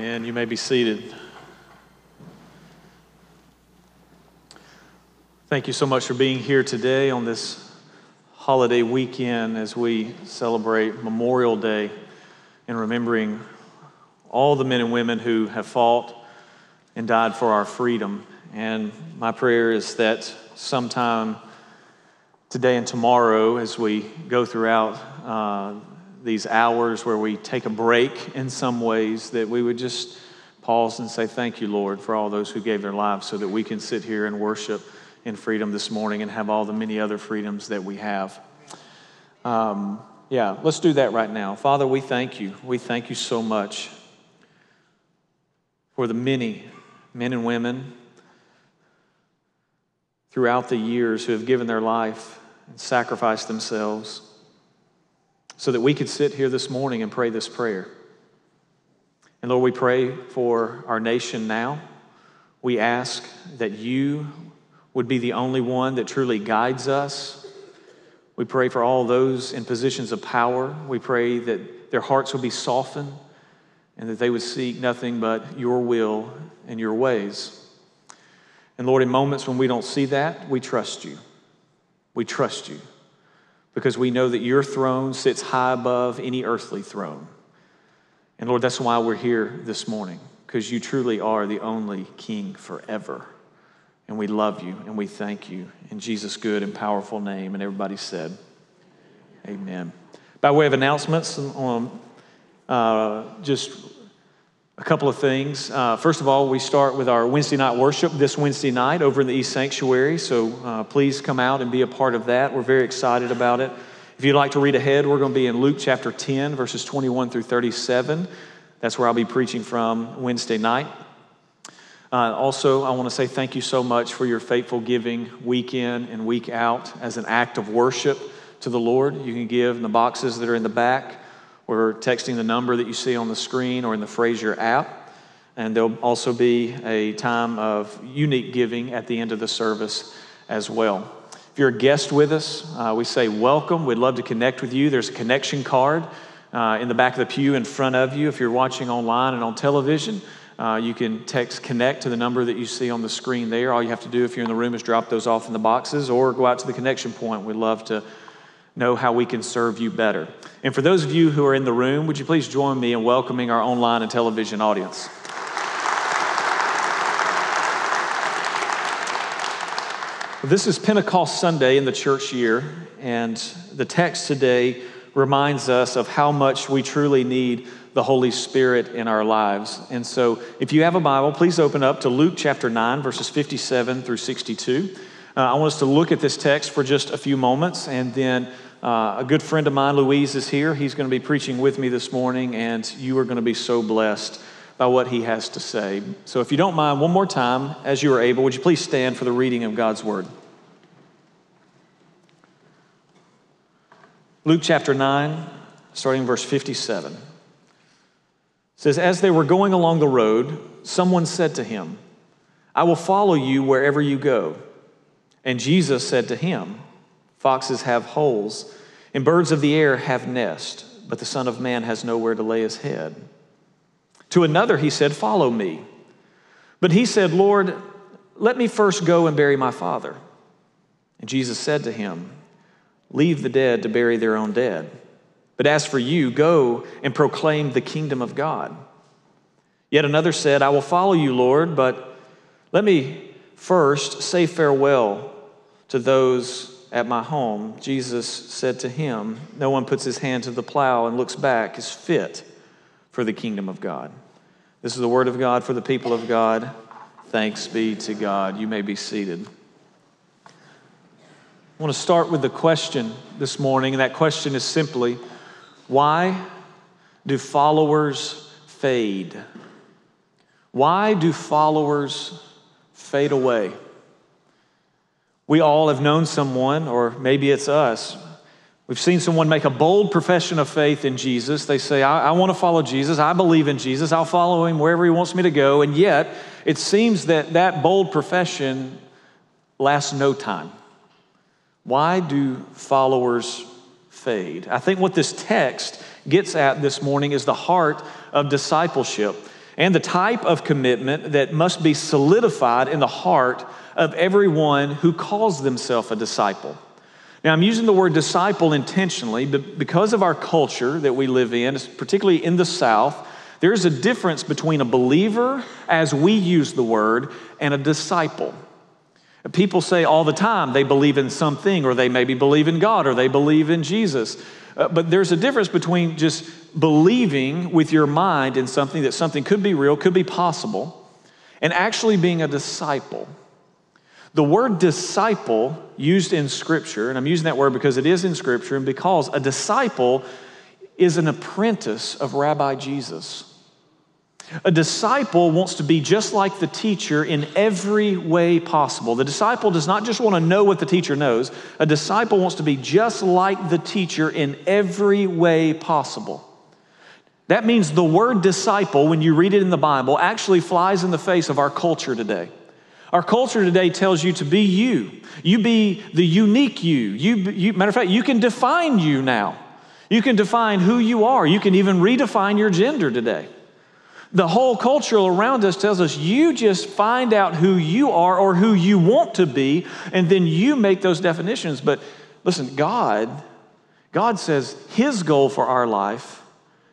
And you may be seated. Thank you so much for being here today on this holiday weekend as we celebrate Memorial Day and remembering all the men and women who have fought and died for our freedom. And my prayer is that sometime today and tomorrow, as we go throughout uh, these hours where we take a break in some ways, that we would just pause and say, Thank you, Lord, for all those who gave their lives so that we can sit here and worship in freedom this morning and have all the many other freedoms that we have. Um, yeah, let's do that right now. Father, we thank you. We thank you so much for the many men and women throughout the years who have given their life and sacrificed themselves so that we could sit here this morning and pray this prayer. And Lord, we pray for our nation now. We ask that you would be the only one that truly guides us. We pray for all those in positions of power. We pray that their hearts would be softened and that they would seek nothing but your will and your ways. And Lord, in moments when we don't see that, we trust you. We trust you because we know that your throne sits high above any earthly throne. And Lord, that's why we're here this morning, because you truly are the only King forever. And we love you and we thank you in Jesus' good and powerful name. And everybody said, Amen. By way of announcements, um, uh, just a couple of things. Uh, first of all, we start with our Wednesday night worship this Wednesday night over in the East Sanctuary. So uh, please come out and be a part of that. We're very excited about it. If you'd like to read ahead, we're going to be in Luke chapter 10, verses 21 through 37. That's where I'll be preaching from Wednesday night. Uh, also, I want to say thank you so much for your faithful giving week in and week out as an act of worship to the Lord. You can give in the boxes that are in the back or texting the number that you see on the screen or in the Frazer app. And there'll also be a time of unique giving at the end of the service as well. If you're a guest with us, uh, we say welcome. We'd love to connect with you. There's a connection card uh, in the back of the pew in front of you. If you're watching online and on television, uh, you can text connect to the number that you see on the screen there. All you have to do if you're in the room is drop those off in the boxes or go out to the connection point. We'd love to know how we can serve you better. And for those of you who are in the room, would you please join me in welcoming our online and television audience? This is Pentecost Sunday in the church year, and the text today reminds us of how much we truly need the Holy Spirit in our lives. And so, if you have a Bible, please open up to Luke chapter 9, verses 57 through 62. Uh, I want us to look at this text for just a few moments, and then uh, a good friend of mine, Louise, is here. He's going to be preaching with me this morning, and you are going to be so blessed by what he has to say. So, if you don't mind, one more time, as you are able, would you please stand for the reading of God's word? Luke chapter 9, starting verse 57, says, As they were going along the road, someone said to him, I will follow you wherever you go. And Jesus said to him, Foxes have holes, and birds of the air have nests, but the Son of Man has nowhere to lay his head. To another he said, Follow me. But he said, Lord, let me first go and bury my father. And Jesus said to him, Leave the dead to bury their own dead. But as for you, go and proclaim the kingdom of God. Yet another said, I will follow you, Lord, but let me first say farewell to those at my home, Jesus said to him, No one puts his hand to the plow and looks back is fit for the kingdom of God. This is the word of God for the people of God. Thanks be to God. You may be seated. I want to start with the question this morning, and that question is simply why do followers fade? Why do followers fade away? We all have known someone, or maybe it's us. We've seen someone make a bold profession of faith in Jesus. They say, I, I want to follow Jesus. I believe in Jesus. I'll follow him wherever he wants me to go. And yet, it seems that that bold profession lasts no time. Why do followers fade? I think what this text gets at this morning is the heart of discipleship. And the type of commitment that must be solidified in the heart of everyone who calls themselves a disciple. Now, I'm using the word disciple intentionally, but because of our culture that we live in, particularly in the South, there's a difference between a believer, as we use the word, and a disciple. People say all the time they believe in something, or they maybe believe in God, or they believe in Jesus. Uh, but there's a difference between just believing with your mind in something that something could be real, could be possible, and actually being a disciple. The word disciple used in Scripture, and I'm using that word because it is in Scripture, and because a disciple is an apprentice of Rabbi Jesus. A disciple wants to be just like the teacher in every way possible. The disciple does not just want to know what the teacher knows, a disciple wants to be just like the teacher in every way possible. That means the word disciple, when you read it in the Bible, actually flies in the face of our culture today. Our culture today tells you to be you. You be the unique you. you, you matter of fact, you can define you now. You can define who you are. You can even redefine your gender today. The whole culture around us tells us you just find out who you are or who you want to be, and then you make those definitions. But listen, God, God says His goal for our life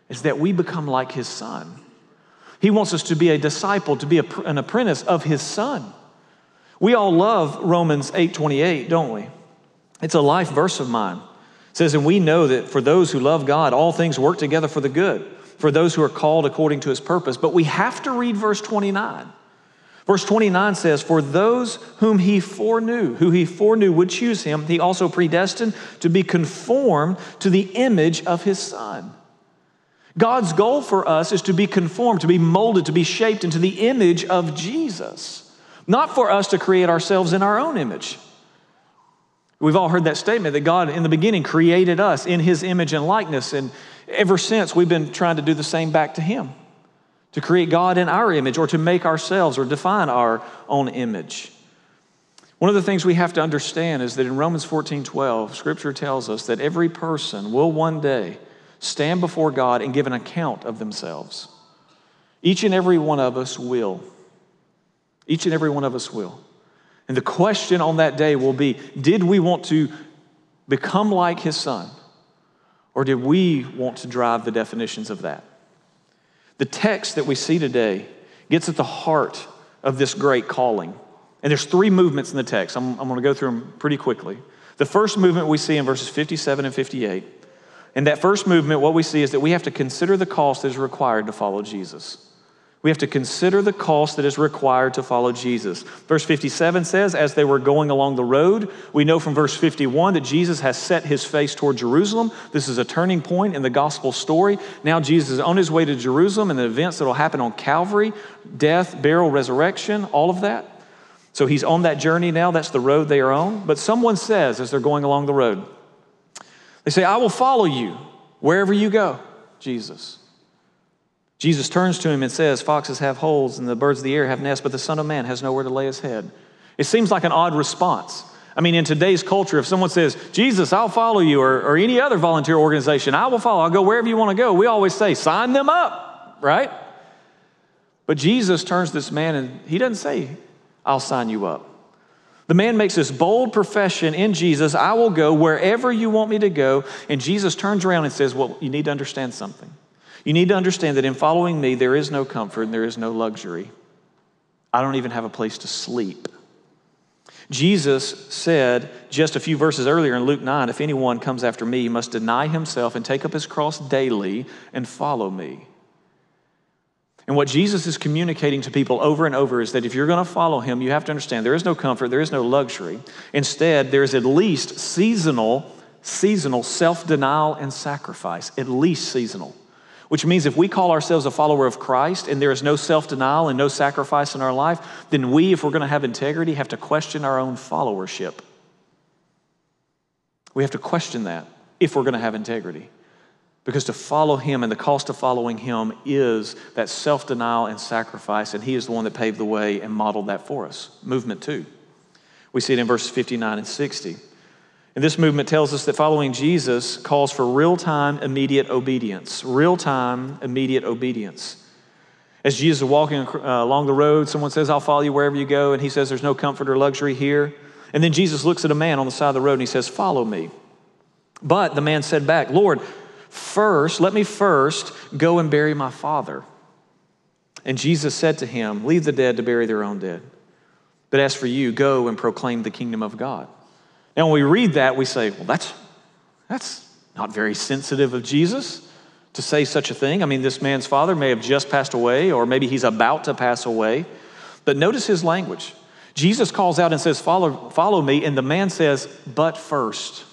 is that we become like His Son. He wants us to be a disciple, to be a, an apprentice of His Son. We all love Romans 8:28, don't we? It's a life verse of mine. It says, and we know that for those who love God, all things work together for the good for those who are called according to his purpose. But we have to read verse 29. Verse 29 says, For those whom he foreknew, who he foreknew would choose him, he also predestined to be conformed to the image of his son. God's goal for us is to be conformed, to be molded, to be shaped into the image of Jesus, not for us to create ourselves in our own image. We've all heard that statement that God in the beginning created us in his image and likeness. And Ever since, we've been trying to do the same back to Him to create God in our image or to make ourselves or define our own image. One of the things we have to understand is that in Romans 14 12, Scripture tells us that every person will one day stand before God and give an account of themselves. Each and every one of us will. Each and every one of us will. And the question on that day will be Did we want to become like His Son? Or did we want to drive the definitions of that? The text that we see today gets at the heart of this great calling. And there's three movements in the text. I'm, I'm going to go through them pretty quickly. The first movement we see in verses 57 and 58. In that first movement, what we see is that we have to consider the cost that is required to follow Jesus. We have to consider the cost that is required to follow Jesus. Verse 57 says, As they were going along the road, we know from verse 51 that Jesus has set his face toward Jerusalem. This is a turning point in the gospel story. Now, Jesus is on his way to Jerusalem and the events that will happen on Calvary death, burial, resurrection, all of that. So he's on that journey now. That's the road they are on. But someone says, as they're going along the road, they say, I will follow you wherever you go, Jesus. Jesus turns to him and says, Foxes have holes and the birds of the air have nests, but the Son of Man has nowhere to lay his head. It seems like an odd response. I mean, in today's culture, if someone says, Jesus, I'll follow you, or, or any other volunteer organization, I will follow, I'll go wherever you want to go, we always say, sign them up, right? But Jesus turns this man and he doesn't say, I'll sign you up. The man makes this bold profession in Jesus I will go wherever you want me to go. And Jesus turns around and says, Well, you need to understand something. You need to understand that in following me, there is no comfort and there is no luxury. I don't even have a place to sleep. Jesus said just a few verses earlier in Luke 9 if anyone comes after me, he must deny himself and take up his cross daily and follow me. And what Jesus is communicating to people over and over is that if you're going to follow him, you have to understand there is no comfort, there is no luxury. Instead, there is at least seasonal, seasonal self denial and sacrifice, at least seasonal. Which means if we call ourselves a follower of Christ and there is no self denial and no sacrifice in our life, then we, if we're going to have integrity, have to question our own followership. We have to question that if we're going to have integrity. Because to follow Him and the cost of following Him is that self denial and sacrifice, and He is the one that paved the way and modeled that for us. Movement two. We see it in verses 59 and 60. And this movement tells us that following Jesus calls for real time, immediate obedience. Real time, immediate obedience. As Jesus is walking uh, along the road, someone says, I'll follow you wherever you go. And he says, There's no comfort or luxury here. And then Jesus looks at a man on the side of the road and he says, Follow me. But the man said back, Lord, first, let me first go and bury my father. And Jesus said to him, Leave the dead to bury their own dead. But as for you, go and proclaim the kingdom of God. Now, when we read that, we say, Well, that's, that's not very sensitive of Jesus to say such a thing. I mean, this man's father may have just passed away, or maybe he's about to pass away. But notice his language. Jesus calls out and says, Follow, follow me. And the man says, But first.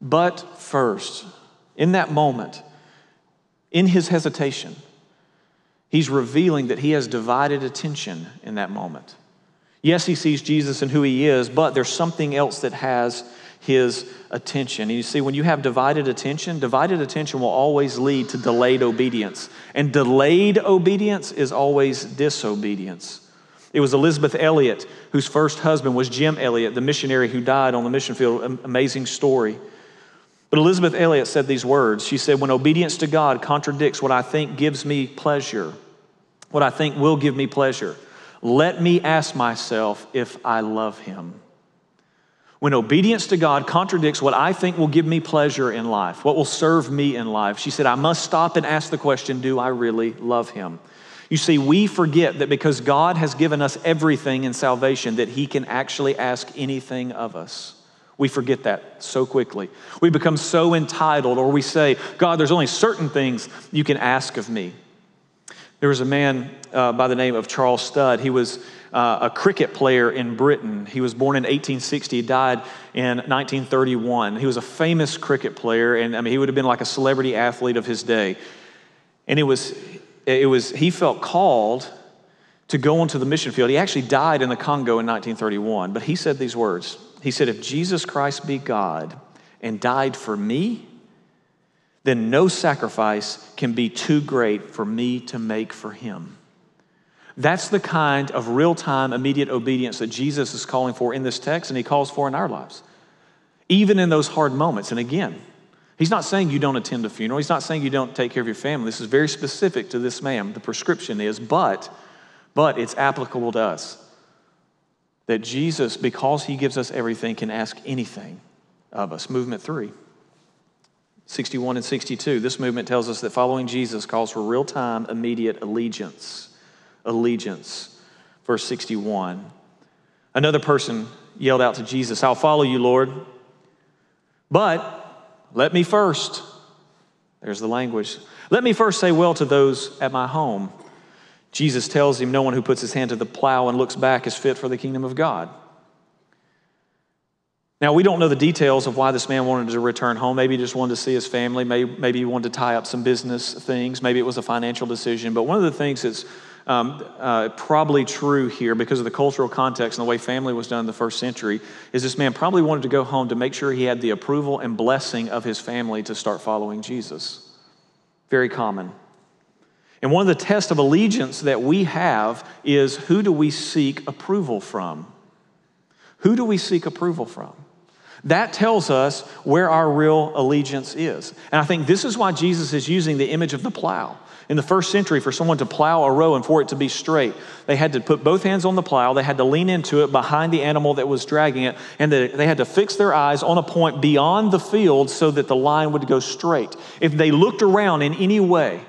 But first. In that moment, in his hesitation, he's revealing that he has divided attention in that moment. Yes, he sees Jesus and who he is, but there's something else that has his attention. And you see, when you have divided attention, divided attention will always lead to delayed obedience. And delayed obedience is always disobedience. It was Elisabeth Elliot, whose first husband was Jim Elliot, the missionary who died on the mission field. Amazing story. But Elisabeth Elliot said these words. She said, When obedience to God contradicts what I think gives me pleasure, what I think will give me pleasure, let me ask myself if I love him. When obedience to God contradicts what I think will give me pleasure in life, what will serve me in life, she said, I must stop and ask the question Do I really love Him? You see, we forget that because God has given us everything in salvation, that He can actually ask anything of us. We forget that so quickly. We become so entitled, or we say, God, there's only certain things you can ask of me. There was a man uh, by the name of Charles Studd. He was uh, a cricket player in Britain. He was born in 1860, died in 1931. He was a famous cricket player, and I mean, he would have been like a celebrity athlete of his day. And it was, it was he felt called to go onto the mission field. He actually died in the Congo in 1931, but he said these words. He said, If Jesus Christ be God and died for me, then no sacrifice can be too great for me to make for him. That's the kind of real time, immediate obedience that Jesus is calling for in this text and he calls for in our lives. Even in those hard moments. And again, he's not saying you don't attend a funeral, he's not saying you don't take care of your family. This is very specific to this man. The prescription is, but, but it's applicable to us. That Jesus, because he gives us everything, can ask anything of us. Movement three. 61 and 62. This movement tells us that following Jesus calls for real time, immediate allegiance allegiance. Verse 61. Another person yelled out to Jesus, I'll follow you, Lord, but let me first. There's the language. Let me first say well to those at my home. Jesus tells him, No one who puts his hand to the plow and looks back is fit for the kingdom of God. Now, we don't know the details of why this man wanted to return home. Maybe he just wanted to see his family. Maybe, maybe he wanted to tie up some business things. Maybe it was a financial decision. But one of the things that's um, uh, probably true here because of the cultural context and the way family was done in the first century is this man probably wanted to go home to make sure he had the approval and blessing of his family to start following Jesus. Very common. And one of the tests of allegiance that we have is who do we seek approval from? Who do we seek approval from? That tells us where our real allegiance is. And I think this is why Jesus is using the image of the plow. In the first century, for someone to plow a row and for it to be straight, they had to put both hands on the plow, they had to lean into it behind the animal that was dragging it, and they had to fix their eyes on a point beyond the field so that the line would go straight. If they looked around in any way,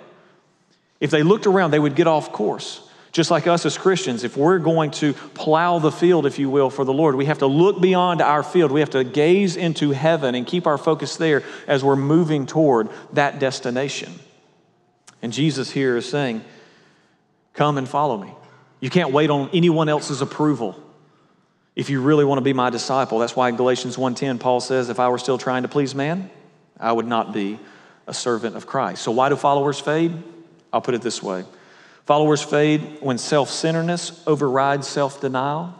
if they looked around, they would get off course. Just like us as Christians, if we're going to plow the field, if you will, for the Lord, we have to look beyond our field. We have to gaze into heaven and keep our focus there as we're moving toward that destination. And Jesus here is saying, Come and follow me. You can't wait on anyone else's approval if you really want to be my disciple. That's why in Galatians 1:10 Paul says, if I were still trying to please man, I would not be a servant of Christ. So why do followers fade? I'll put it this way. Followers fade when self-centeredness overrides self-denial.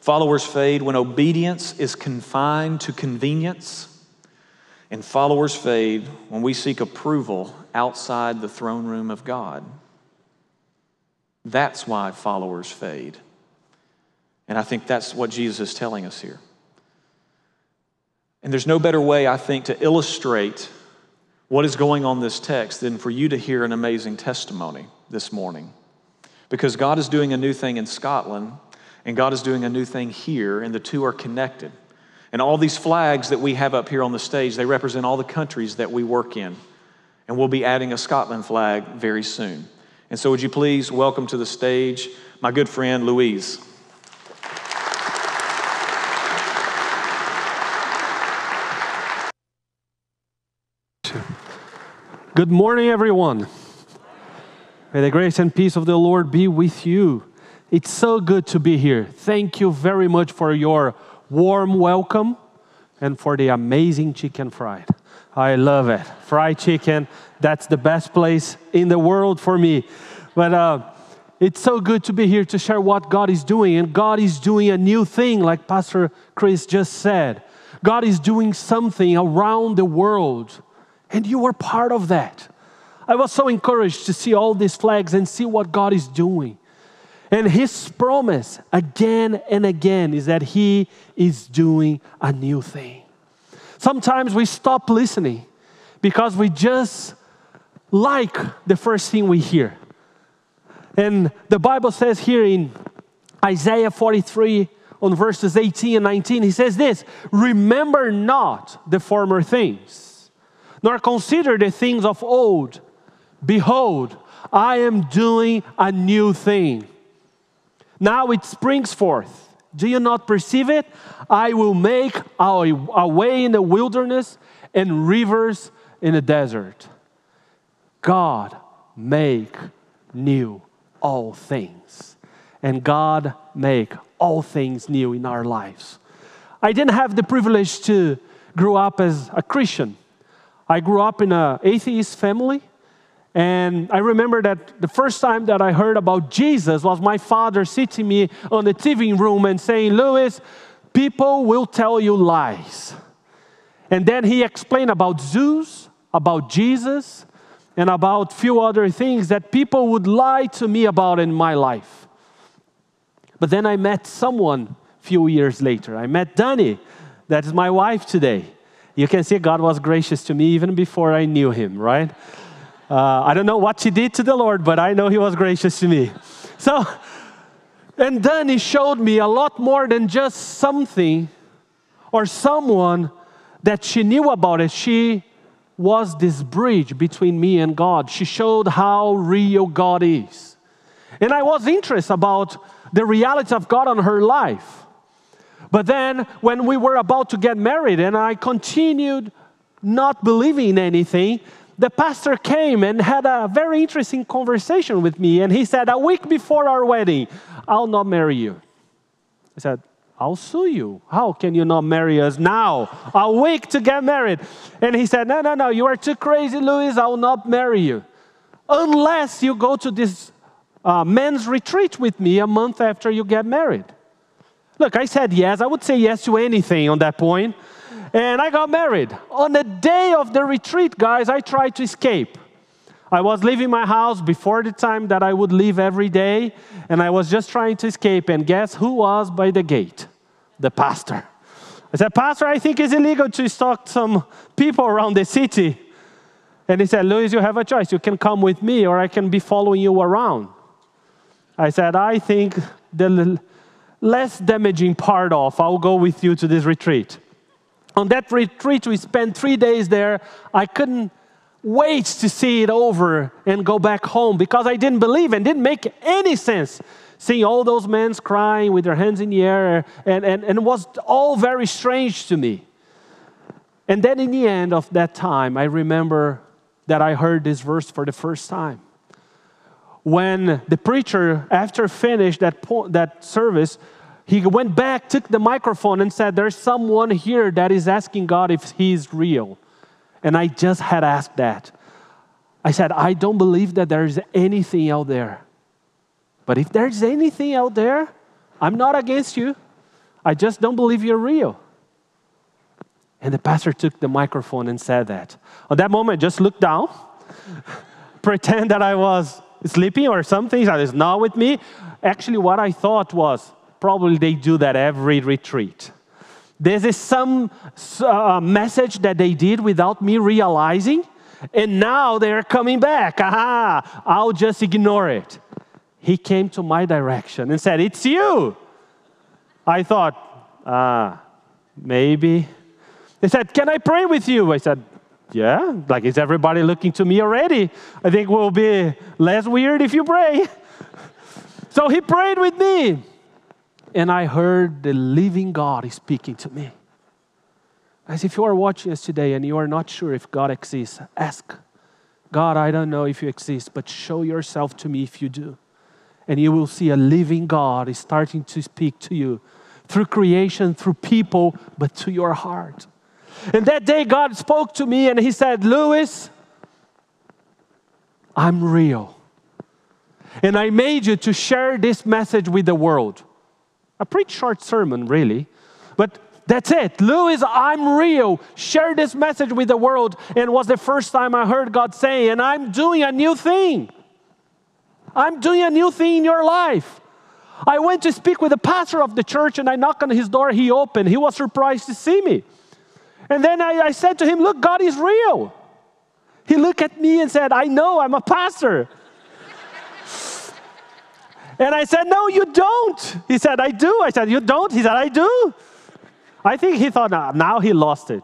Followers fade when obedience is confined to convenience. And followers fade when we seek approval outside the throne room of God. That's why followers fade. And I think that's what Jesus is telling us here. And there's no better way, I think, to illustrate what is going on this text than for you to hear an amazing testimony this morning. Because God is doing a new thing in Scotland, and God is doing a new thing here, and the two are connected. And all these flags that we have up here on the stage, they represent all the countries that we work in. And we'll be adding a Scotland flag very soon. And so, would you please welcome to the stage my good friend Louise? Good morning, everyone. May the grace and peace of the Lord be with you. It's so good to be here. Thank you very much for your warm welcome and for the amazing chicken fried. I love it. Fried chicken, that's the best place in the world for me. But uh, it's so good to be here to share what God is doing. And God is doing a new thing, like Pastor Chris just said. God is doing something around the world and you were part of that. I was so encouraged to see all these flags and see what God is doing. And His promise again and again is that He is doing a new thing. Sometimes we stop listening because we just like the first thing we hear. And the Bible says here in Isaiah 43, on verses 18 and 19, he says this Remember not the former things nor consider the things of old. Behold, I am doing a new thing. Now it springs forth. Do you not perceive it? I will make a way in the wilderness and rivers in the desert. God make new all things. And God make all things new in our lives. I didn't have the privilege to grow up as a Christian. I grew up in an atheist family. And I remember that the first time that I heard about Jesus was my father sitting me on the TV room and saying, Louis, people will tell you lies. And then he explained about Zeus, about Jesus, and about few other things that people would lie to me about in my life. But then I met someone a few years later. I met Danny, that is my wife today you can see God was gracious to me even before I knew Him, right? Uh, I don't know what she did to the Lord, but I know He was gracious to me. So, and then He showed me a lot more than just something or someone that she knew about it. She was this bridge between me and God. She showed how real God is. And I was interested about the reality of God on her life. But then, when we were about to get married and I continued not believing in anything, the pastor came and had a very interesting conversation with me. And he said, A week before our wedding, I'll not marry you. I said, I'll sue you. How can you not marry us now? A week to get married. And he said, No, no, no, you are too crazy, Louis. I will not marry you. Unless you go to this uh, men's retreat with me a month after you get married. Look, I said yes. I would say yes to anything on that point. And I got married. On the day of the retreat, guys, I tried to escape. I was leaving my house before the time that I would leave every day, and I was just trying to escape. And guess who was by the gate? The pastor. I said, Pastor, I think it's illegal to stalk some people around the city. And he said, Louis, you have a choice. You can come with me, or I can be following you around. I said, I think the less damaging part of, I'll go with you to this retreat. On that retreat, we spent three days there. I couldn't wait to see it over and go back home because I didn't believe and didn't make any sense seeing all those men crying with their hands in the air, and, and, and it was all very strange to me. And then in the end of that time, I remember that I heard this verse for the first time when the preacher, after finished that, po- that service, he went back, took the microphone, and said, There's someone here that is asking God if He's real. And I just had asked that. I said, I don't believe that there's anything out there. But if there's anything out there, I'm not against you. I just don't believe you're real. And the pastor took the microphone and said that. At that moment, just looked down, pretend that I was sleeping or something. That is not with me. Actually, what I thought was, probably they do that every retreat. This is some uh, message that they did without me realizing. And now they're coming back. Aha, I'll just ignore it. He came to my direction and said, It's you. I thought, ah, maybe. He said, Can I pray with you? I said, Yeah. Like, is everybody looking to me already? I think we'll be less weird if you pray. so he prayed with me. And I heard the living God is speaking to me. As if you are watching us today and you are not sure if God exists, ask God, I don't know if you exist, but show yourself to me if you do. And you will see a living God is starting to speak to you through creation, through people, but to your heart. And that day, God spoke to me and He said, Lewis, I'm real. And I made you to share this message with the world. A pretty short sermon, really. But that's it. Lewis, I'm real. Share this message with the world. And was the first time I heard God say, and I'm doing a new thing. I'm doing a new thing in your life. I went to speak with the pastor of the church and I knocked on his door. He opened. He was surprised to see me. And then I, I said to him, Look, God is real. He looked at me and said, I know, I'm a pastor. and I said, No, you don't. He said, I do. I said, You don't? He said, I do. I think he thought, nah, now he lost it.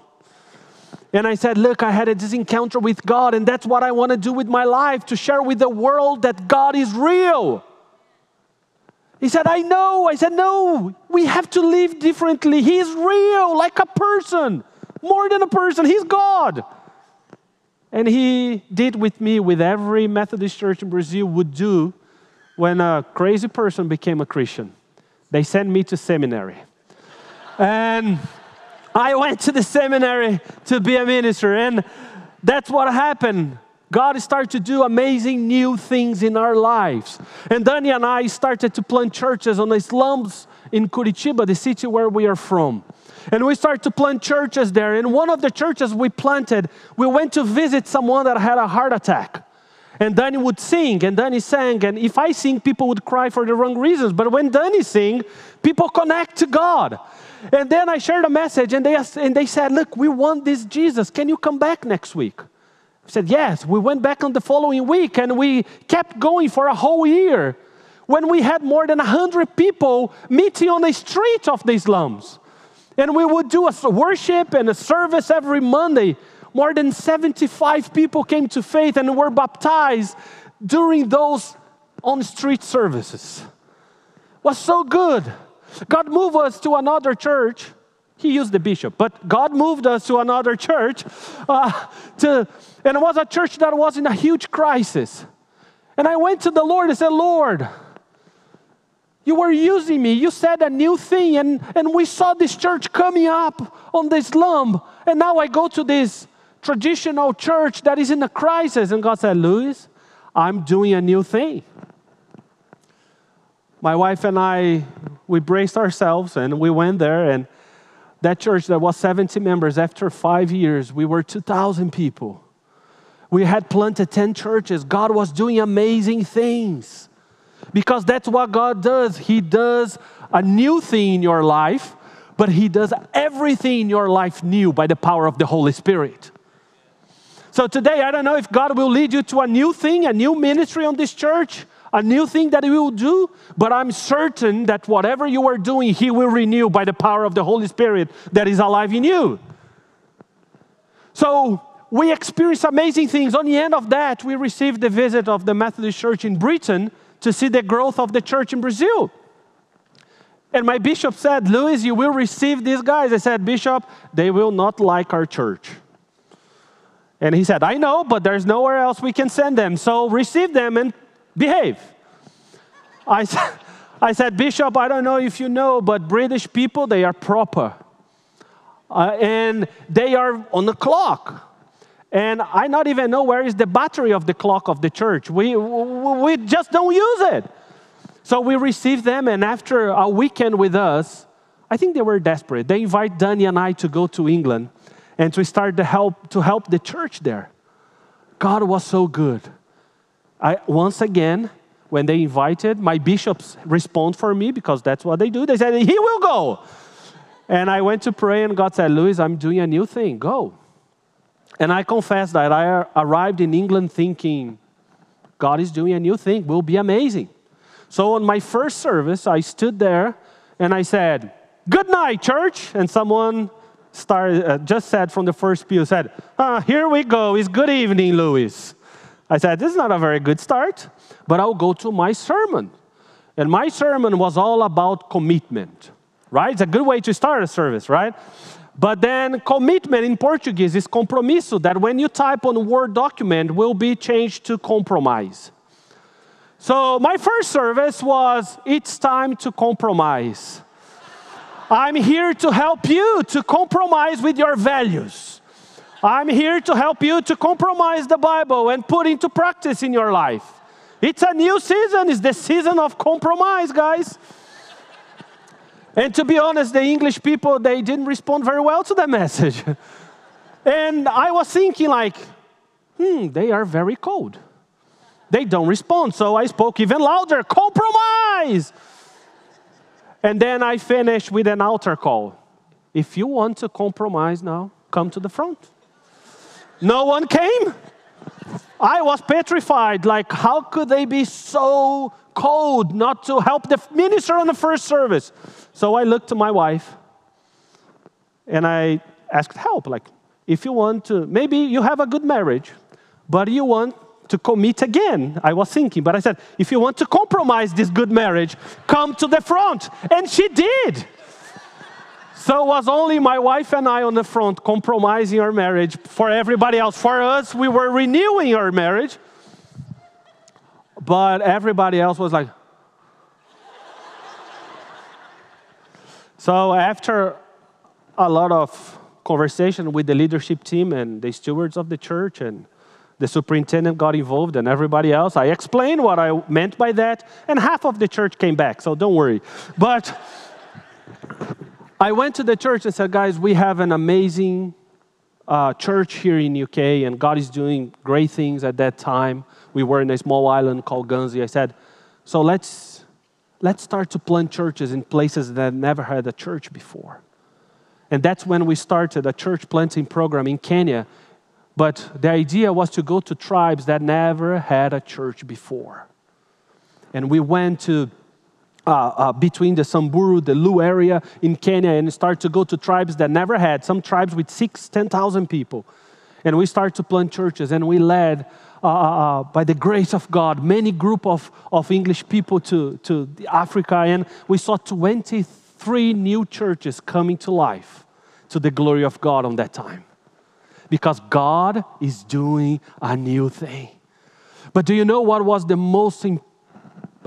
And I said, Look, I had this encounter with God, and that's what I want to do with my life to share with the world that God is real. He said, I know. I said, No, we have to live differently. He's real, like a person, more than a person. He's God. And he did with me, with every Methodist church in Brazil would do when a crazy person became a Christian. They sent me to seminary. and I went to the seminary to be a minister. And that's what happened. God started to do amazing new things in our lives. And Dani and I started to plant churches on the slums in Curitiba, the city where we are from. And we started to plant churches there. And one of the churches we planted, we went to visit someone that had a heart attack. And Danny would sing, and Danny sang. And if I sing, people would cry for the wrong reasons. But when Danny sing, people connect to God. And then I shared a message, and they, and they said, Look, we want this Jesus. Can you come back next week? I said, Yes. We went back on the following week, and we kept going for a whole year when we had more than 100 people meeting on the street of the slums. And we would do a worship and a service every Monday. More than 75 people came to faith and were baptized during those on street services. It was so good. God moved us to another church. He used the bishop, but God moved us to another church. Uh, to, and it was a church that was in a huge crisis. And I went to the Lord and said, Lord, you were using me. You said a new thing, and, and we saw this church coming up on this slum. And now I go to this traditional church that is in a crisis. And God said, Lewis, I'm doing a new thing. My wife and I, we braced ourselves and we went there. And that church that was 70 members, after five years, we were 2,000 people. We had planted 10 churches. God was doing amazing things because that's what God does. He does a new thing in your life, but He does everything in your life new by the power of the Holy Spirit. So today, I don't know if God will lead you to a new thing, a new ministry on this church a new thing that He will do, but I'm certain that whatever you are doing, He will renew by the power of the Holy Spirit that is alive in you. So we experience amazing things. On the end of that, we received the visit of the Methodist Church in Britain to see the growth of the church in Brazil. And my bishop said, Louis, you will receive these guys. I said, Bishop, they will not like our church. And he said, I know, but there's nowhere else we can send them. So receive them and behave. I, I said, Bishop, I don't know if you know, but British people, they are proper. Uh, and they are on the clock. And I not even know where is the battery of the clock of the church. We, we just don't use it. So we received them, and after a weekend with us, I think they were desperate. They invite Danny and I to go to England and to start to help to help the church there. God was so good. I, once again, when they invited, my bishops respond for me because that's what they do. They said, He will go. And I went to pray, and God said, Louis, I'm doing a new thing. Go. And I confess that I arrived in England thinking, God is doing a new thing, will be amazing. So on my first service, I stood there and I said, Good night, church. And someone started, uh, just said from the first pew, said, ah, Here we go, it's good evening, Louis. I said, This is not a very good start, but I'll go to my sermon. And my sermon was all about commitment, right? It's a good way to start a service, right? But then commitment in Portuguese is compromisso, that when you type on a Word document will be changed to compromise. So my first service was it's time to compromise. I'm here to help you to compromise with your values. I'm here to help you to compromise the Bible and put into practice in your life. It's a new season, it's the season of compromise, guys. And to be honest, the English people, they didn't respond very well to that message. and I was thinking, like, hmm, they are very cold. They don't respond. So I spoke even louder compromise. And then I finished with an altar call. If you want to compromise now, come to the front. No one came. I was petrified. Like, how could they be so cold not to help the minister on the first service? So I looked to my wife and I asked help. Like, if you want to, maybe you have a good marriage, but you want to commit again. I was thinking, but I said, if you want to compromise this good marriage, come to the front. And she did. So it was only my wife and I on the front compromising our marriage for everybody else. For us, we were renewing our marriage. But everybody else was like, so after a lot of conversation with the leadership team and the stewards of the church and the superintendent got involved and everybody else. I explained what I meant by that, and half of the church came back, so don't worry. But I went to the church and said, guys, we have an amazing uh, church here in UK, and God is doing great things at that time. We were in a small island called Guernsey. I said, so let's let's start to plant churches in places that never had a church before. And that's when we started a church planting program in Kenya but the idea was to go to tribes that never had a church before. And we went to uh, uh, between the Samburu, the Lu area in Kenya, and start to go to tribes that never had, some tribes with six, 10,000 people. And we started to plant churches, and we led, uh, uh, uh, by the grace of God, many group of, of English people to, to Africa, and we saw 23 new churches coming to life to the glory of God on that time because God is doing a new thing. But do you know what was the most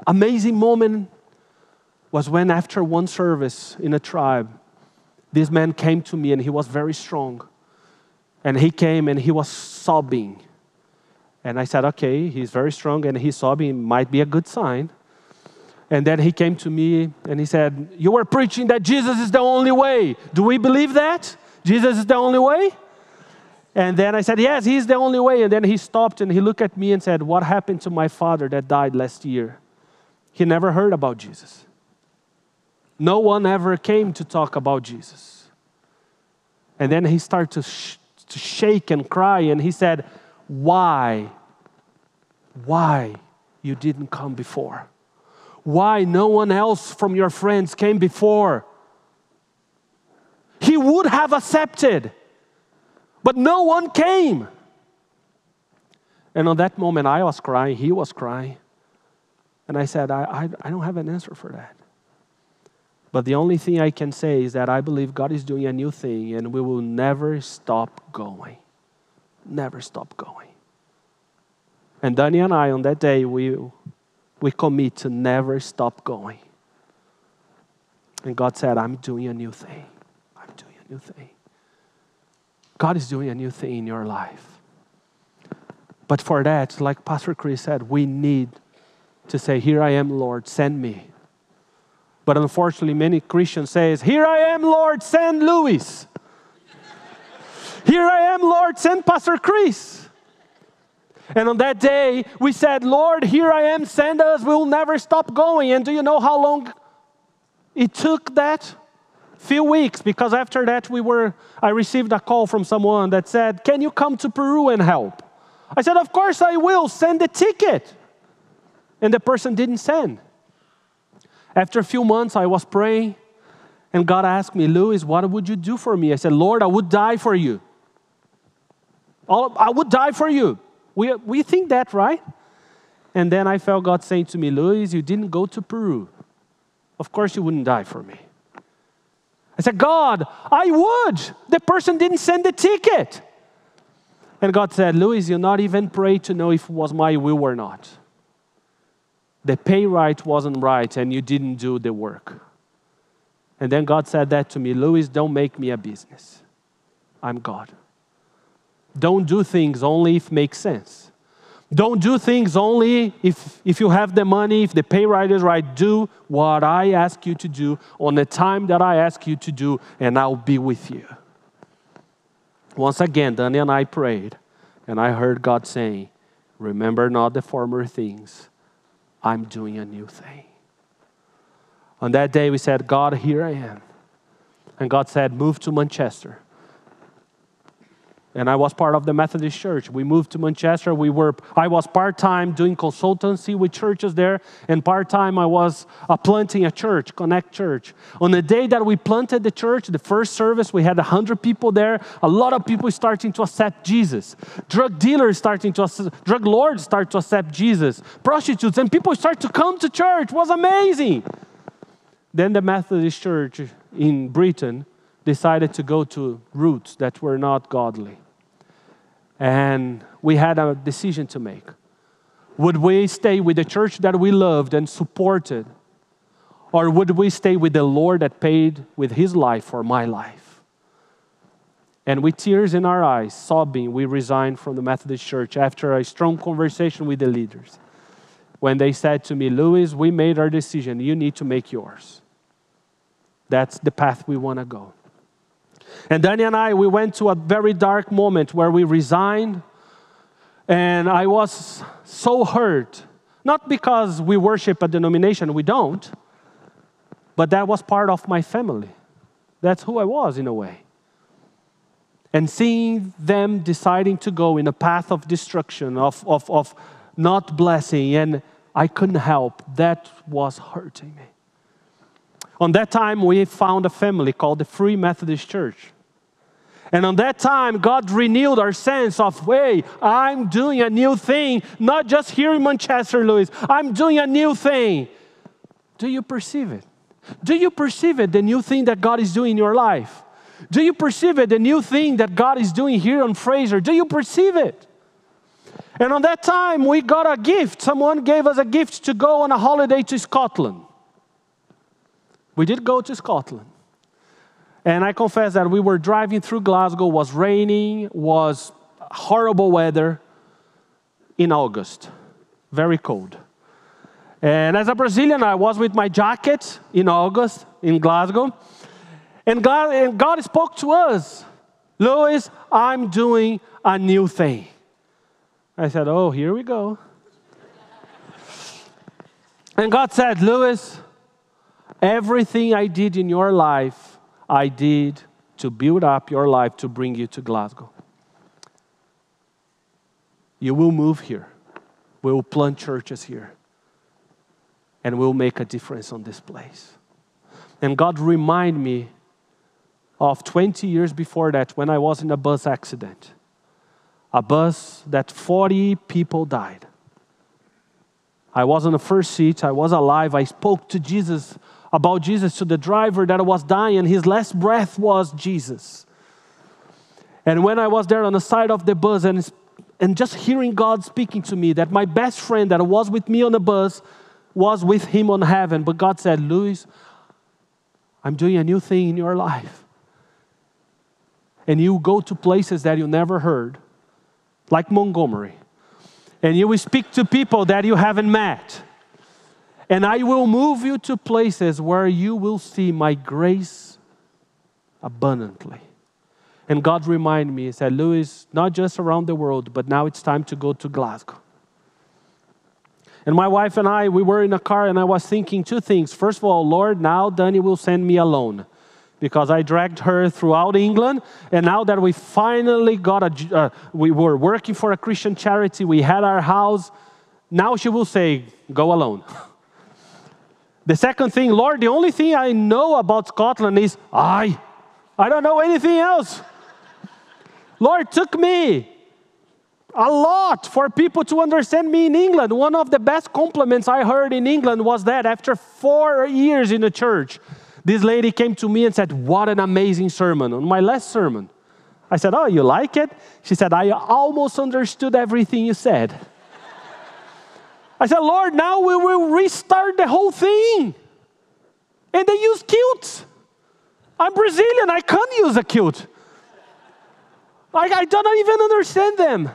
amazing moment? Was when, after one service in a tribe, this man came to me and he was very strong. And he came and he was sobbing. And I said, okay, he's very strong and he's sobbing, might be a good sign. And then he came to me and he said, You were preaching that Jesus is the only way. Do we believe that? Jesus is the only way? And then I said, Yes, he's the only way. And then he stopped and he looked at me and said, What happened to my father that died last year? He never heard about Jesus. No one ever came to talk about Jesus. And then he started to, sh- to shake and cry and he said, Why? Why you didn't come before? Why no one else from your friends came before? He would have accepted but no one came. And on that moment, I was crying, he was crying. And I said, I, I, I, don't have an answer for that. But the only thing I can say is that I believe God is doing a new thing and we will never stop going. Never stop going. And Danny and I, on that day, we, we commit to never stop going. And God said, I'm doing a new thing. I'm doing a new thing. God is doing a new thing in your life. But for that, like Pastor Chris said, we need to say, Here I am, Lord, send me. But unfortunately, many Christians say, Here I am, Lord, send Louis. Here I am, Lord, send Pastor Chris. And on that day, we said, Lord, here I am, send us. We'll never stop going. And do you know how long it took that? few weeks because after that we were I received a call from someone that said, "Can you come to Peru and help?" I said, "Of course I will. Send the ticket." And the person didn't send. After a few months I was praying and God asked me, "Louis, what would you do for me?" I said, "Lord, I would die for you." I would die for you. We, we think that, right? And then I felt God saying to me, Louis, you didn't go to Peru. Of course, you wouldn't die for me. I said, God, I would. The person didn't send the ticket. And God said, Louis, you not even pray to know if it was my will or not. The pay right wasn't right, and you didn't do the work. And then God said that to me Louis, don't make me a business. I'm God. Don't do things only if it makes sense. Don't do things only if, if you have the money, if the pay right is right. Do what I ask you to do on the time that I ask you to do, and I'll be with you. Once again, Danny and I prayed, and I heard God saying, Remember not the former things, I'm doing a new thing. On that day, we said, God, here I am. And God said, Move to Manchester and I was part of the Methodist Church. We moved to Manchester. We were I was part time doing consultancy with churches there, and part time I was uh, planting a church, Connect Church. On the day that we planted the church, the first service, we had hundred people there. A lot of people starting to accept Jesus. Drug dealers starting to accept, drug lords start to accept Jesus. Prostitutes and people start to come to church. It was amazing. Then the Methodist Church in Britain decided to go to roots that were not godly. And we had a decision to make. Would we stay with the church that we loved and supported? Or would we stay with the Lord that paid with his life for my life? And with tears in our eyes, sobbing, we resigned from the Methodist Church after a strong conversation with the leaders. When they said to me, Louis, we made our decision, you need to make yours. That's the path we want to go. And Danny and I, we went to a very dark moment where we resigned. And I was so hurt, not because we worship a denomination, we don't, but that was part of my family. That's who I was in a way. And seeing them deciding to go in a path of destruction, of, of, of not blessing, and I couldn't help, that was hurting me. On that time, we found a family called the Free Methodist Church. And on that time, God renewed our sense of, hey, I'm doing a new thing, not just here in Manchester, Louis. I'm doing a new thing. Do you perceive it? Do you perceive it, the new thing that God is doing in your life? Do you perceive it, the new thing that God is doing here on Frazer? Do you perceive it? And on that time, we got a gift. Someone gave us a gift to go on a holiday to Scotland. We did go to Scotland. And I confess that we were driving through Glasgow, was raining, was horrible weather in August, very cold. And as a Brazilian, I was with my jacket in August in Glasgow. And God, and God spoke to us, Louis, I'm doing a new thing. I said, Oh, here we go. and God said, Louis, Everything I did in your life, I did to build up your life to bring you to Glasgow. You will move here. We will plant churches here. And we'll make a difference on this place. And God remind me of 20 years before that when I was in a bus accident. A bus that 40 people died. I was on the first seat, I was alive, I spoke to Jesus about Jesus to the driver that was dying. His last breath was Jesus. And when I was there on the side of the bus and, and just hearing God speaking to me, that my best friend that was with me on the bus was with him on heaven. But God said, Louis, I'm doing a new thing in your life. And you go to places that you never heard, like Montgomery. And you will speak to people that you haven't met and I will move you to places where you will see my grace abundantly. And God reminded me, He said, Louis, not just around the world, but now it's time to go to Glasgow. And my wife and I, we were in a car, and I was thinking two things. First of all, Lord, now Danny will send me alone because I dragged her throughout England. And now that we finally got a, uh, we were working for a Christian charity, we had our house. Now she will say, Go alone. the second thing, Lord, the only thing I know about Scotland is I. I don't know anything else. Lord took me a lot for people to understand me in England. One of the best compliments I heard in England was that after four years in the church, this lady came to me and said, What an amazing sermon on my last sermon. I said, Oh, you like it? She said, I almost understood everything you said. I said, Lord, now we will restart the whole thing. And they use kilts. I'm Brazilian, I can't use a kilt. Like, I don't even understand them.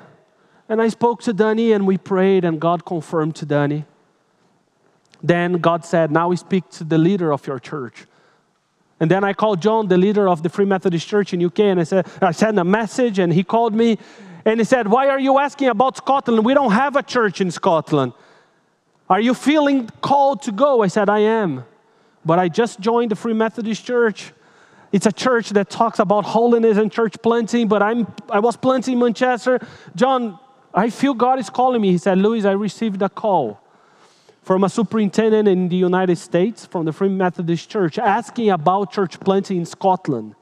And I spoke to Danny and we prayed, and God confirmed to Danny. Then God said, Now we speak to the leader of your church. And then I called John, the leader of the Free Methodist Church in UK, and I said, I sent a message, and he called me and he said, Why are you asking about Scotland? We don't have a church in Scotland. Are you feeling called to go? I said, I am. But I just joined the Free Methodist Church. It's a church that talks about holiness and church planting, but I'm, I was planting in Manchester. John, I feel God is calling me. He said, Louis, I received a call from a superintendent in the United States from the Free Methodist Church asking about church planting in Scotland.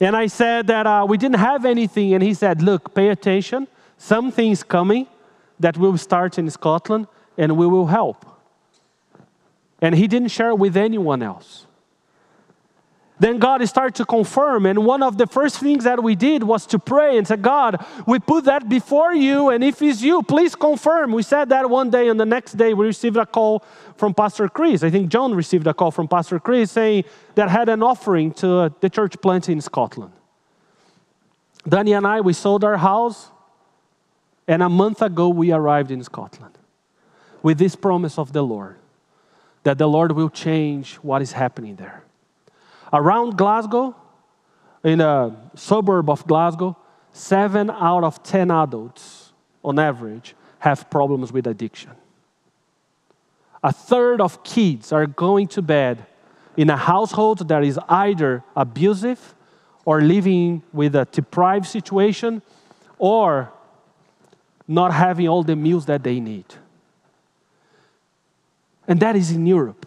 And I said that uh, we didn't have anything. And he said, Look, pay attention. Something's coming that will start in Scotland and we will help. And he didn't share with anyone else. Then God started to confirm. And one of the first things that we did was to pray and say, God, we put that before you. And if it's you, please confirm. We said that one day, and the next day we received a call from Pastor Chris. I think John received a call from Pastor Chris saying that had an offering to uh, the church plant in Scotland. Danny and I, we sold our house. And a month ago, we arrived in Scotland with this promise of the Lord that the Lord will change what is happening there. Around Glasgow, in a suburb of Glasgow, seven out of 10 adults, on average, have problems with addiction. A third of kids are going to bed in a household that is either abusive or living with a deprived situation or not having all the meals that they need. And that is in Europe.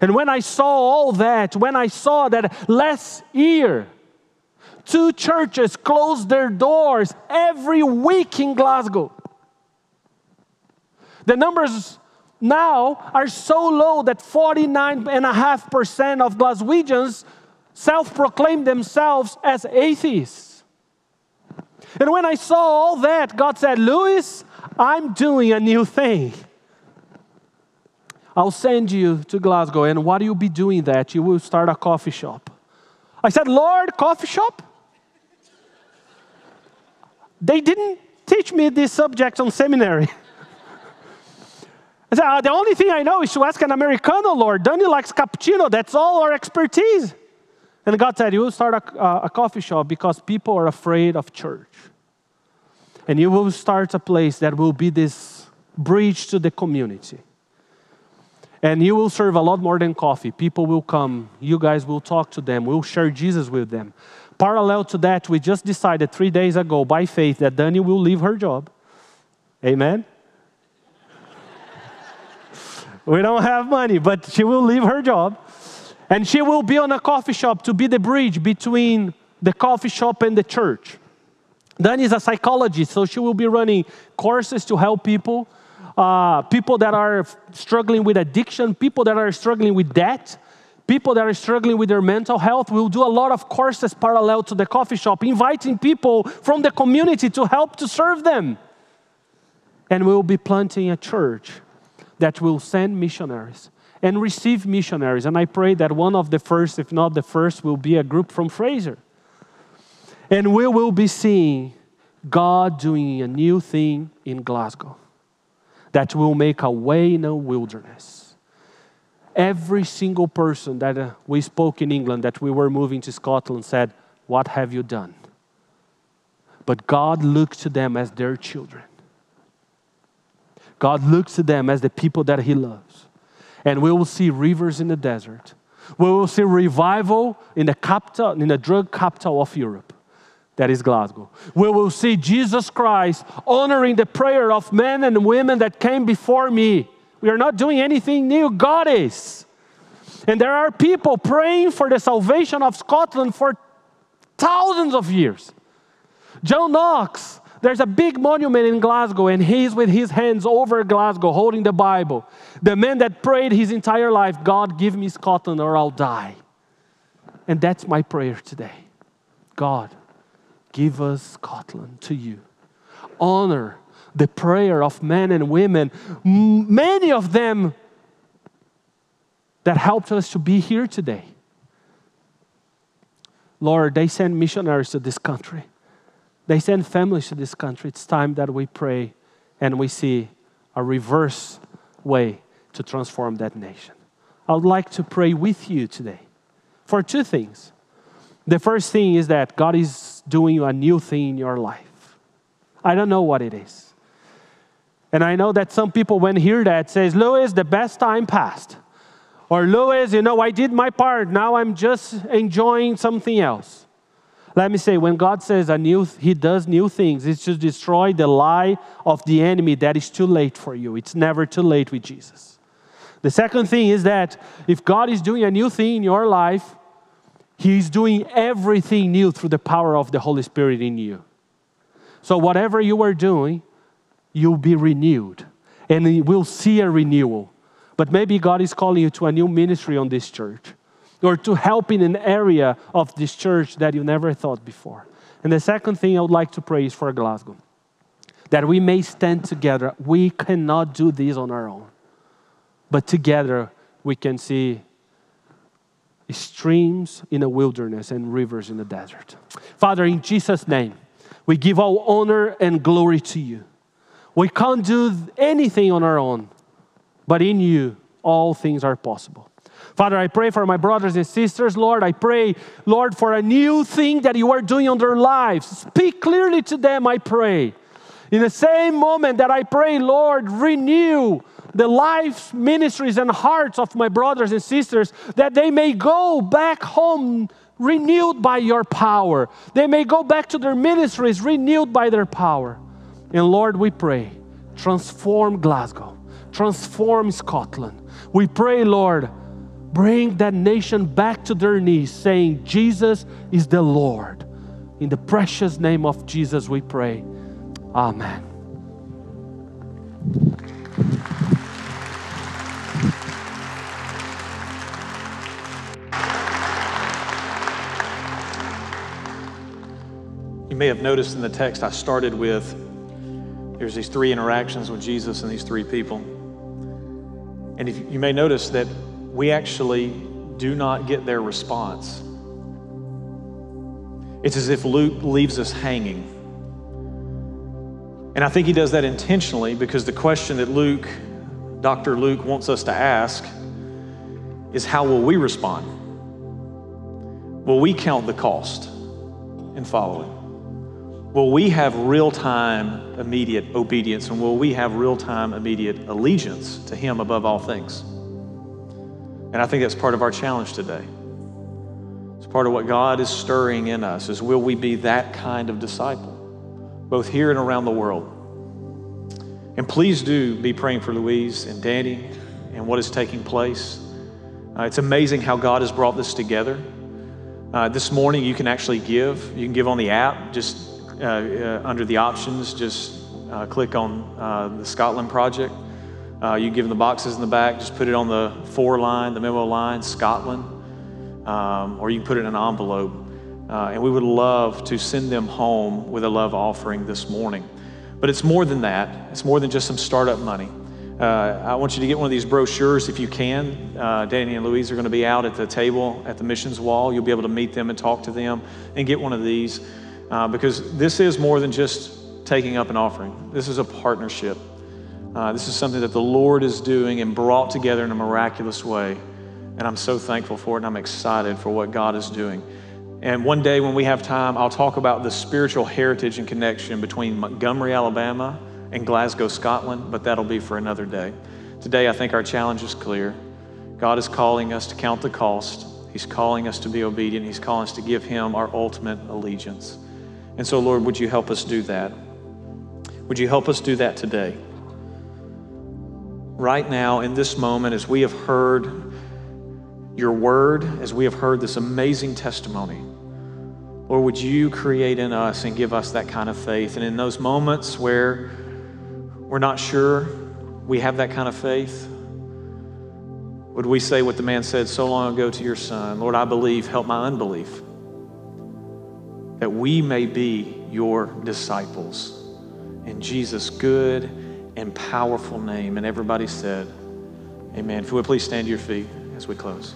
And when I saw all that, when I saw that last year, two churches closed their doors every week in Glasgow. The numbers now are so low that 49.5% of Glaswegians self proclaim themselves as atheists. And when I saw all that, God said, Louis, I'm doing a new thing. I'll send you to Glasgow, and what you'll be doing that, you will start a coffee shop. I said, Lord, coffee shop? They didn't teach me this subject on seminary. I said, uh, the only thing I know is to ask an Americano, Lord. Danny likes cappuccino. That's all our expertise. And God said, You will start a, uh, a coffee shop because people are afraid of church. And you will start a place that will be this bridge to the community. And you will serve a lot more than coffee. People will come. You guys will talk to them. We'll share Jesus with them. Parallel to that, we just decided three days ago by faith that Dani will leave her job. Amen? we don't have money, but she will leave her job. And she will be on a coffee shop to be the bridge between the coffee shop and the church. Dani is a psychologist, so she will be running courses to help people uh, people that are struggling with addiction, people that are struggling with debt, people that are struggling with their mental health. We'll do a lot of courses parallel to the coffee shop, inviting people from the community to help to serve them. And we'll be planting a church that will send missionaries and receive missionaries. And I pray that one of the first, if not the first, will be a group from Frazer. And we will be seeing God doing a new thing in Glasgow that will make a way in a wilderness. Every single person that uh, we spoke in England that we were moving to Scotland said, What have you done? But God looks to them as their children. God looks to them as the people that He loves. And we will see rivers in the desert. We will see revival in the capital, in the drug capital of Europe. That is Glasgow. We will see Jesus Christ honoring the prayer of men and women that came before me. We are not doing anything new, God is. And there are people praying for the salvation of Scotland for thousands of years. John Knox, there's a big monument in Glasgow, and he's with his hands over Glasgow holding the Bible. The man that prayed his entire life, God, give me Scotland or I'll die. And that's my prayer today. God, give us Scotland to you. Honor the prayer of men and women, many of them that helped us to be here today. Lord, they send missionaries to this country. They send families to this country. It's time that we pray and we see a reverse way to transform that nation. I would like to pray with you today for two things. The first thing is that God is doing a new thing in your life. I don't know what it is. And I know that some people when hear that says, Louis, the best time passed. Or Louis, you know, I did my part. Now I'm just enjoying something else. Let me say, when God says a new, He does new things, it's to destroy the lie of the enemy that is too late for you. It's never too late with Jesus. The second thing is that if God is doing a new thing in your life, He's doing everything new through the power of the Holy Spirit in you. So, whatever you are doing, you'll be renewed and we'll see a renewal. But maybe God is calling you to a new ministry on this church or to help in an area of this church that you never thought before. And the second thing I would like to pray is for Glasgow that we may stand together. We cannot do this on our own, but together we can see streams in the wilderness and rivers in the desert. Father, in Jesus' name, we give all honor and glory to you. We can't do anything on our own, but in you, all things are possible. Father, I pray for my brothers and sisters. Lord, I pray, Lord, for a new thing that you are doing on their lives. Speak clearly to them, I pray. In the same moment that I pray, Lord, renew the lives, ministries, and hearts of my brothers and sisters that they may go back home renewed by your power. They may go back to their ministries renewed by their power. And Lord, we pray, transform Glasgow, transform Scotland. We pray, Lord, bring that nation back to their knees, saying, Jesus is the Lord. In the precious name of Jesus, we pray. Amen. May have noticed in the text I started with there's these three interactions with Jesus and these three people. And if you may notice that we actually do not get their response. It's as if Luke leaves us hanging. And I think he does that intentionally because the question that Luke, Dr. Luke, wants us to ask is how will we respond? Will we count the cost in following? Will we have real time, immediate obedience? And will we have real time, immediate allegiance to Him above all things? And I think that's part of our challenge today. It's part of what God is stirring in us is will we be that kind of disciple, both here and around the world? And please do be praying for Louise and Danny and what is taking place. Uh, it's amazing how God has brought this together. Uh, this morning, you can actually give. You can give on the app. Just under the options, just uh, click on the Scotland Project. you give them the boxes in the back, just put it on the four line, the memo line, Scotland, um, or you can put it in an envelope. and we would love to send them home with a love offering this morning. But it's more than that, it's more than just some startup money. Uh, I want you to get one of these brochures if you can. Uh, Danny and Louise are going to be out at the table at the missions wall. You'll be able to meet them and talk to them and get one of these uh, because this is more than just taking up an offering. This is a partnership. Uh, this is something that the Lord is doing and brought together in a miraculous way. And I'm so thankful for it, and I'm excited for what God is doing. And one day when we have time, I'll talk about the spiritual heritage and connection between Montgomery, Alabama, and Glasgow, Scotland, but that'll be for another day. Today, I think our challenge is clear. God is calling us to count the cost. He's calling us to be obedient. He's calling us to give Him our ultimate allegiance. And so, Lord, would you help us do that? Would you help us do that today? Right now, in this moment, as we have heard your word, as we have heard this amazing testimony, Lord, would you create in us and give us that kind of faith? And in those moments where we're not sure we have that kind of faith, would we say what the man said so long ago to your son Lord, I believe, help my unbelief, that we may be your disciples. In Jesus' good and powerful name. And everybody said, Amen. If you would please stand to your feet as we close.